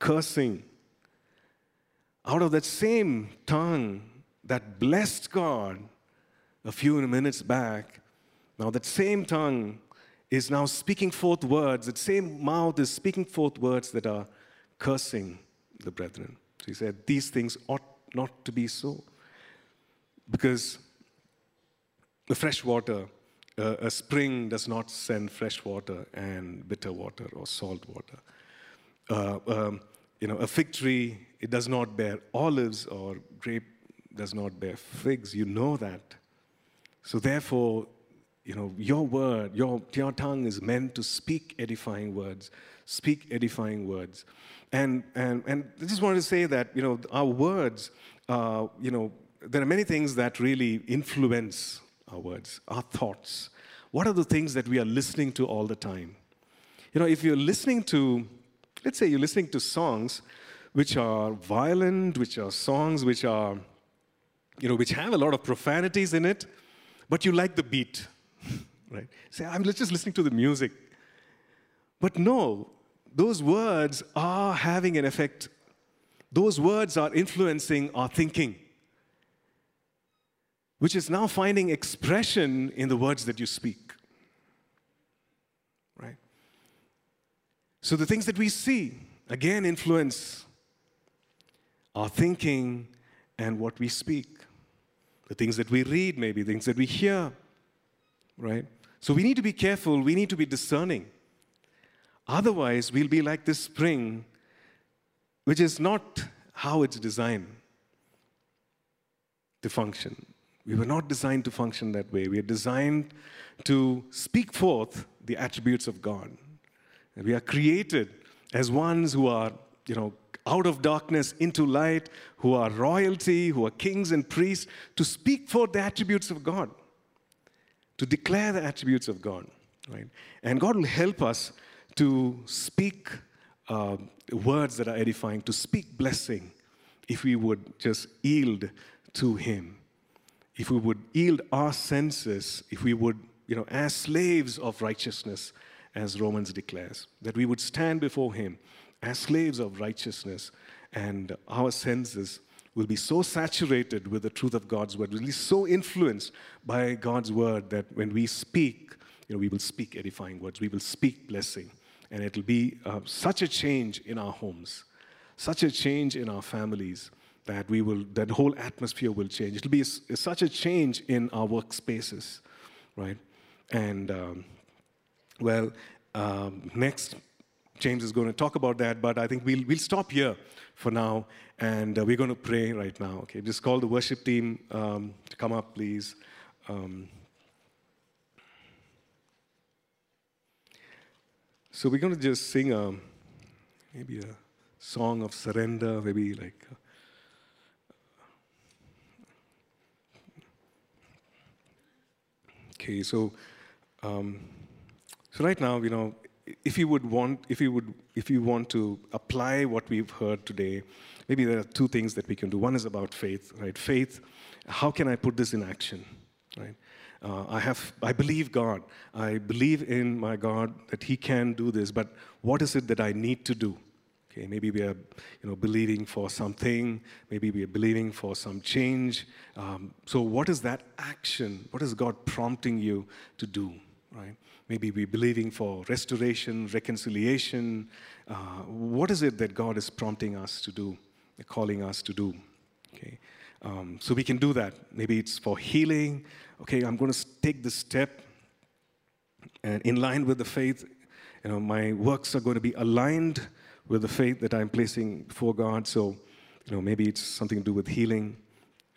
cursing, out of that same tongue that blessed God a few minutes back. Now, that same tongue is now speaking forth words, that same mouth is speaking forth words that are cursing the brethren. So he said, These things ought not to be so. Because the fresh water, uh, a spring does not send fresh water and bitter water or salt water. Uh, um, you know, a fig tree, it does not bear olives or grape does not bear figs. You know that. So therefore, you know, your word, your, your tongue is meant to speak edifying words, speak edifying words. And, and, and I just wanted to say that, you know, our words, uh, you know, there are many things that really influence our words, our thoughts. What are the things that we are listening to all the time? You know, if you're listening to, let's say you're listening to songs which are violent, which are songs which are, you know, which have a lot of profanities in it, but you like the beat, right? Say, I'm just listening to the music. But no, those words are having an effect. Those words are influencing our thinking which is now finding expression in the words that you speak. Right? So the things that we see, again, influence our thinking and what we speak. The things that we read, maybe, things that we hear. Right? So we need to be careful, we need to be discerning. Otherwise, we'll be like this spring, which is not how it's designed to function. We were not designed to function that way. We are designed to speak forth the attributes of God. And we are created as ones who are, you know, out of darkness into light, who are royalty, who are kings and priests, to speak forth the attributes of God, to declare the attributes of God, right? And God will help us to speak uh, words that are edifying, to speak blessing, if we would just yield to Him if we would yield our senses, if we would, you know, as slaves of righteousness, as Romans declares, that we would stand before Him as slaves of righteousness, and our senses will be so saturated with the truth of God's word, will be so influenced by God's word that when we speak, you know, we will speak edifying words, we will speak blessing, and it'll be uh, such a change in our homes, such a change in our families that we will that whole atmosphere will change. It'll be a, such a change in our workspaces right? And um, well um, next James is going to talk about that, but I think we'll, we'll stop here for now and uh, we're going to pray right now. Okay, just call the worship team um, to come up, please. Um, so we're going to just sing a, maybe a song of surrender, maybe like. Uh, okay, so um, so right now, you know, if you would want, if you would, if you want to apply what we've heard today, maybe there are two things that we can do. One is about faith, right? Faith. How can I put this in action, right? Uh, I have, I believe God. I believe in my God that He can do this. But what is it that I need to do? Okay, maybe we are, you know, believing for something. Maybe we are believing for some change. Um, so, what is that action? What is God prompting you to do? Right? Maybe we're believing for restoration, reconciliation. Uh, what is it that God is prompting us to do, calling us to do? Okay. Um, so we can do that. Maybe it's for healing. Okay, I'm going to take this step, and in line with the faith, you know, my works are going to be aligned with the faith that I'm placing before God. So, you know, maybe it's something to do with healing,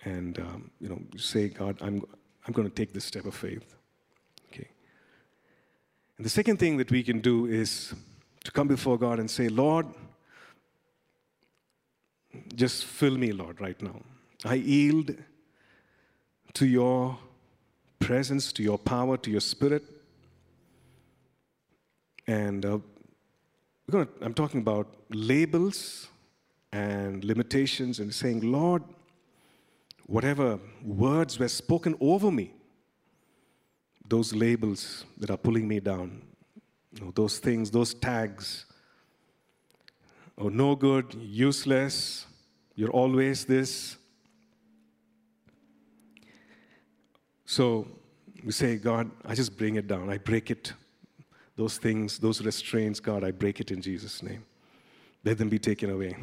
and um, you know, say, God, I'm I'm going to take this step of faith. And the second thing that we can do is to come before God and say, Lord, just fill me, Lord, right now. I yield to your presence, to your power, to your spirit. And uh, gonna, I'm talking about labels and limitations and saying, Lord, whatever words were spoken over me, those labels that are pulling me down, you know, those things, those tags. Oh, no good, useless, you're always this. So we say, God, I just bring it down. I break it. Those things, those restraints, God, I break it in Jesus' name. Let them be taken away.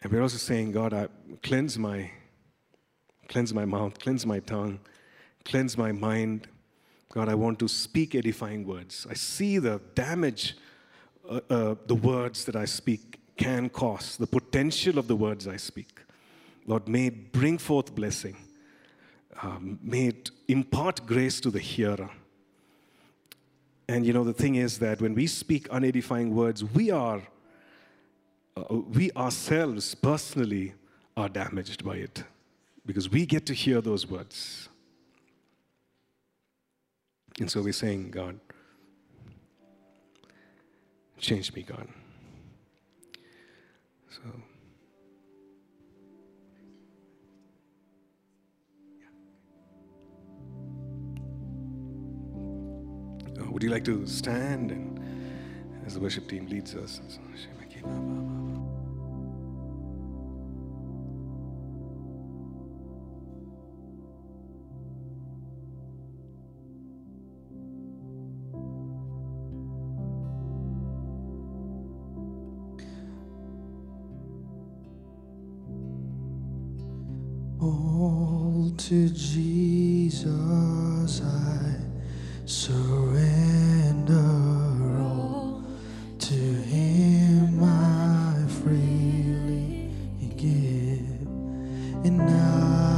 And we're also saying, God, I cleanse my, cleanse my mouth, cleanse my tongue, cleanse my mind. God, I want to speak edifying words. I see the damage uh, uh, the words that I speak can cause, the potential of the words I speak. Lord, may it bring forth blessing. Um, may it impart grace to the hearer. And you know, the thing is that when we speak unedifying words, we are, uh, we ourselves personally are damaged by it because we get to hear those words. And so we're saying, God, change me, God. So. Uh, would you like to stand and as the worship team leads us? To Jesus I surrender all. To Him I freely give, and I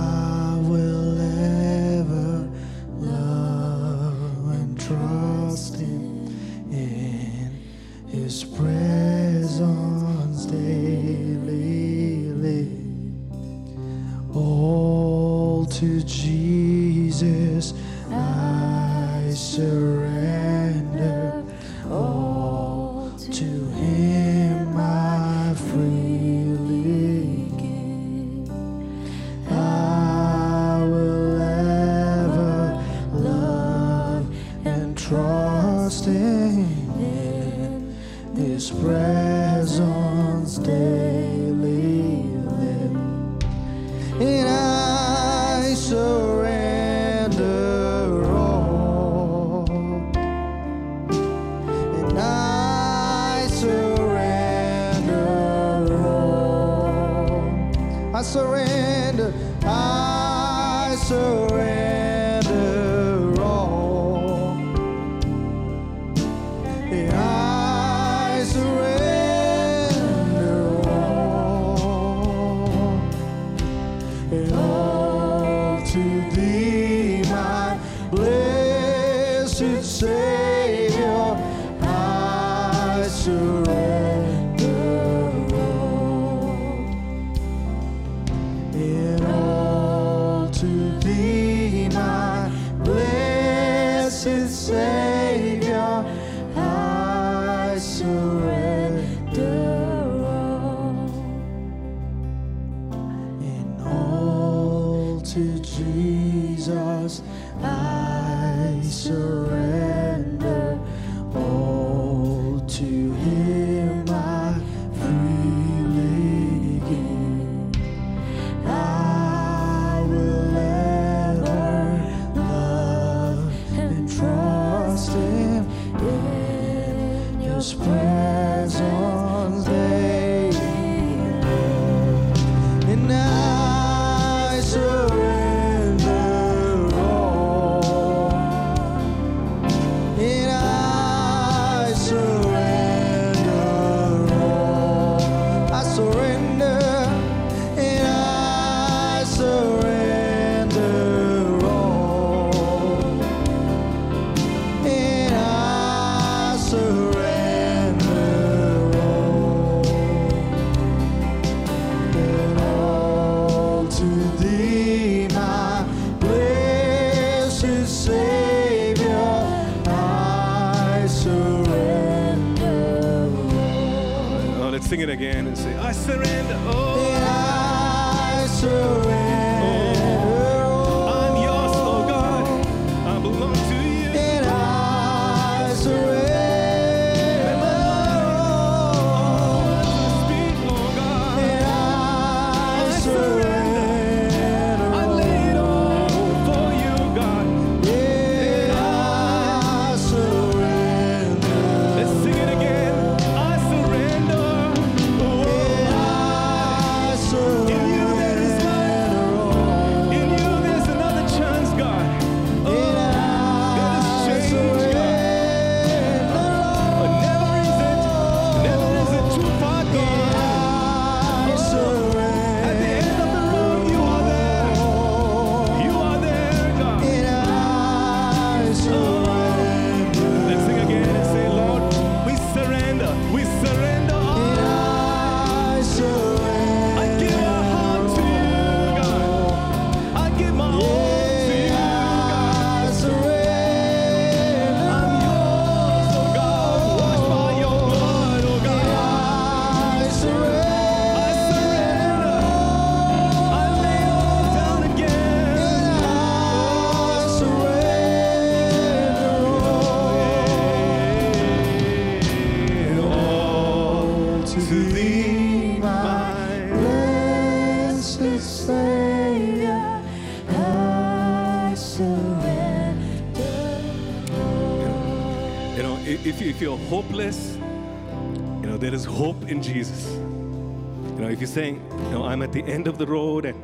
Jesus. You know, if you're saying, you know, I'm at the end of the road and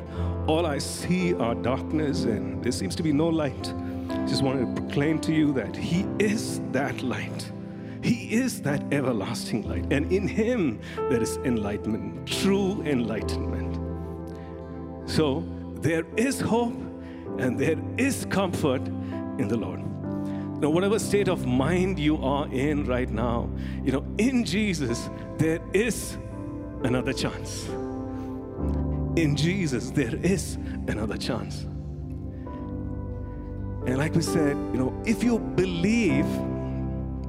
all I see are darkness and there seems to be no light, just wanted to proclaim to you that He is that light. He is that everlasting light. And in Him there is enlightenment, true enlightenment. So there is hope and there is comfort in the Lord. Now, whatever state of mind you are in right now, you know, in Jesus, there is another chance. In Jesus, there is another chance. And like we said, you know, if you believe,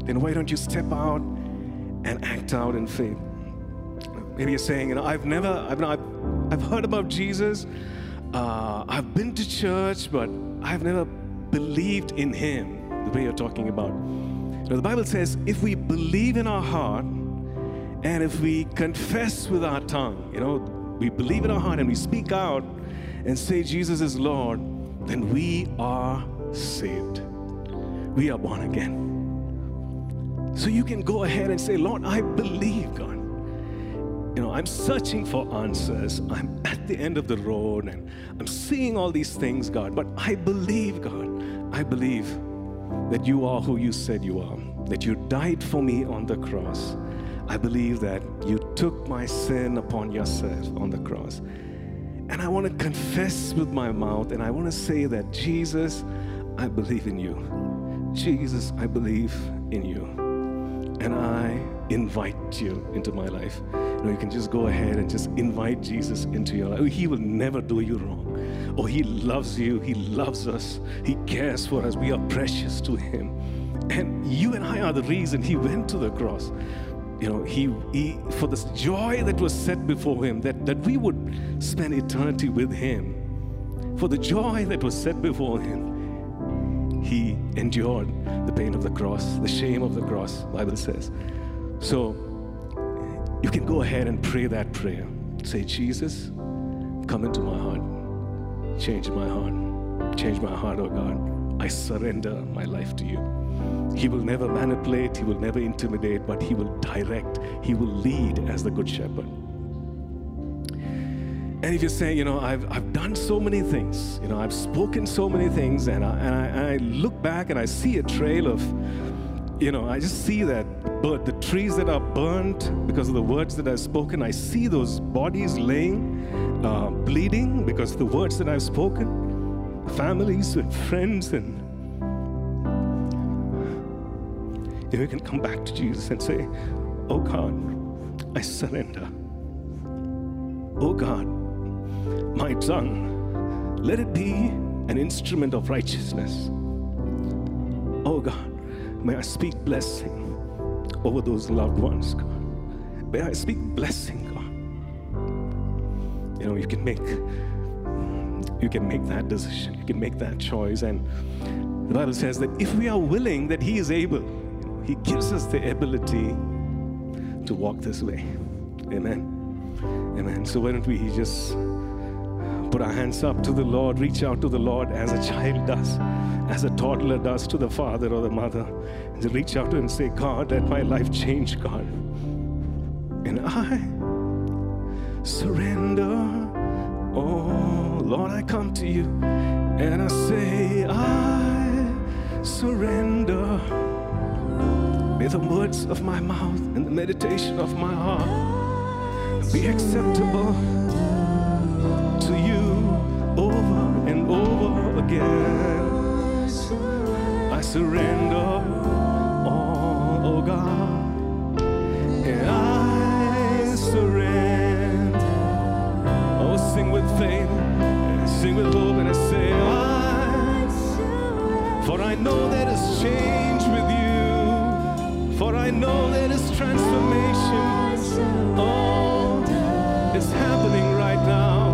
then why don't you step out and act out in faith? Maybe you're saying, you know, I've never, I've, I've, I've heard about Jesus, uh, I've been to church, but I've never believed in Him way you're talking about. Know, the Bible says if we believe in our heart and if we confess with our tongue, you know, we believe in our heart and we speak out and say Jesus is Lord, then we are saved. We are born again. So you can go ahead and say, Lord, I believe, God. You know, I'm searching for answers. I'm at the end of the road and I'm seeing all these things, God. But I believe, God. I believe that you are who you said you are. that you died for me on the cross. I believe that you took my sin upon yourself on the cross. And I want to confess with my mouth and I want to say that Jesus, I believe in you. Jesus, I believe in you. And I invite you into my life. You know, you can just go ahead and just invite Jesus into your life. He will never do you wrong. Oh, He loves you. He loves us. He cares for us. We are precious to Him. And you and I are the reason He went to the cross. You know, He, he for this joy that was set before Him, that, that we would spend eternity with Him. For the joy that was set before Him, he endured the pain of the cross, the shame of the cross, Bible says. So you can go ahead and pray that prayer. Say, Jesus, come into my heart. Change my heart. Change my heart, oh God. I surrender my life to you. He will never manipulate, he will never intimidate, but he will direct, he will lead as the good shepherd. And if you're saying, you know, I've, I've done so many things, you know, I've spoken so many things, and I, and I, and I look back and I see a trail of, you know, I just see that but the trees that are burnt because of the words that I've spoken, I see those bodies laying, uh, bleeding because the words that I've spoken, families and friends, and you, you can come back to Jesus and say, Oh God, I surrender. Oh God, my tongue, let it be an instrument of righteousness. Oh God, may I speak blessing over those loved ones, God. May I speak blessing. You know, you can make you can make that decision. You can make that choice. And the Bible says that if we are willing, that He is able. He gives us the ability to walk this way. Amen. Amen. So why don't we just put our hands up to the Lord, reach out to the Lord as a child does, as a toddler does to the father or the mother. And reach out to him and say, God, let my life change, God. And I surrender. Oh, Lord, I come to you and I say, I surrender. May the words of my mouth and the meditation of my heart be acceptable to you over and over again. I surrender know that it's transformation. Oh, it's happening right now.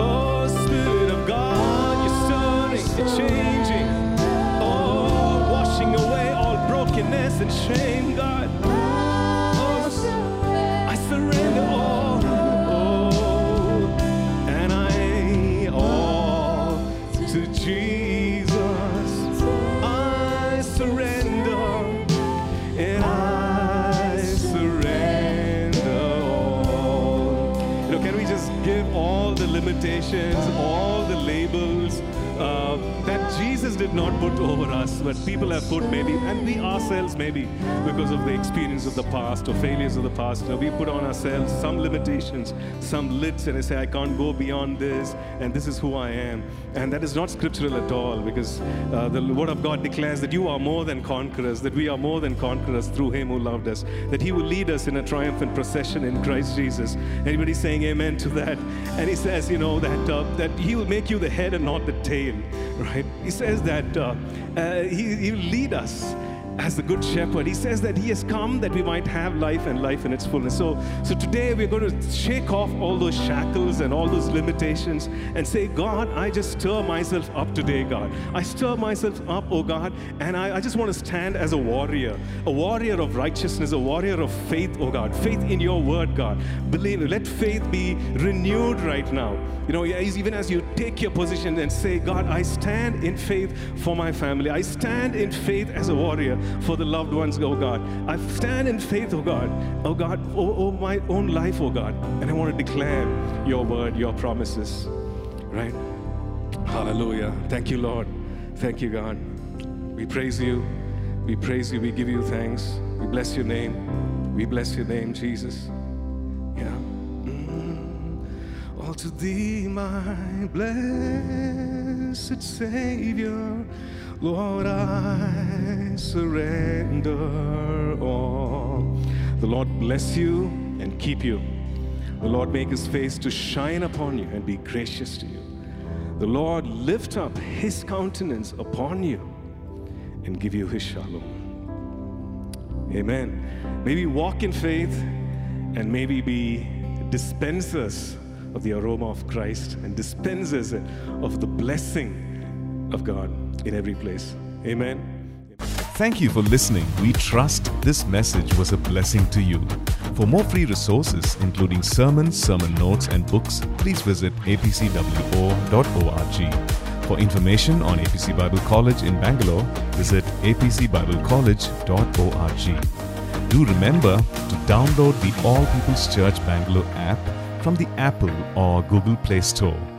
Oh, Spirit of God, you're stirring, you're changing. Oh, washing away all brokenness and shame, limitations, all Jesus did not put over us, but people have put maybe, and we ourselves maybe, because of the experience of the past or failures of the past, you know, we put on ourselves some limitations, some lids, and I say, I can't go beyond this, and this is who I am. And that is not scriptural at all, because uh, the Word of God declares that you are more than conquerors, that we are more than conquerors through Him who loved us, that He will lead us in a triumphant procession in Christ Jesus. Anybody saying amen to that? And He says, you know, that, uh, that He will make you the head and not the tail, right? He says that uh, uh, he, he will lead us as the good shepherd. He says that he has come that we might have life and life in its fullness. So, so today we're going to shake off all those shackles and all those limitations and say, God, I just stir myself up today, God. I stir myself up, oh God, and I, I just want to stand as a warrior, a warrior of righteousness, a warrior of faith, oh God. Faith in your word, God. Believe, let faith be renewed right now. You know, even as you take your position and say, God, I stand in faith for my family. I stand in faith as a warrior for the loved ones, oh God. I stand in faith, oh God, oh God, oh, oh my own life, oh God. And I want to declare your word, your promises, right? Hallelujah. Thank you, Lord. Thank you, God. We praise you. We praise you. We give you thanks. We bless your name. We bless your name, Jesus. Yeah. Mm. All to thee, my blessed Savior, Lord, I surrender all. The Lord bless you and keep you. The Lord make his face to shine upon you and be gracious to you. The Lord lift up his countenance upon you and give you his shalom. Amen. Maybe walk in faith and maybe be dispensers of the aroma of Christ and dispensers of the blessing of God in every place. Amen. Thank you for listening. We trust this message was a blessing to you. For more free resources, including sermons, sermon notes, and books, please visit apcwo.org. For information on APC Bible College in Bangalore, visit apcbiblecollege.org. Do remember to download the All People's Church Bangalore app from the Apple or Google Play Store.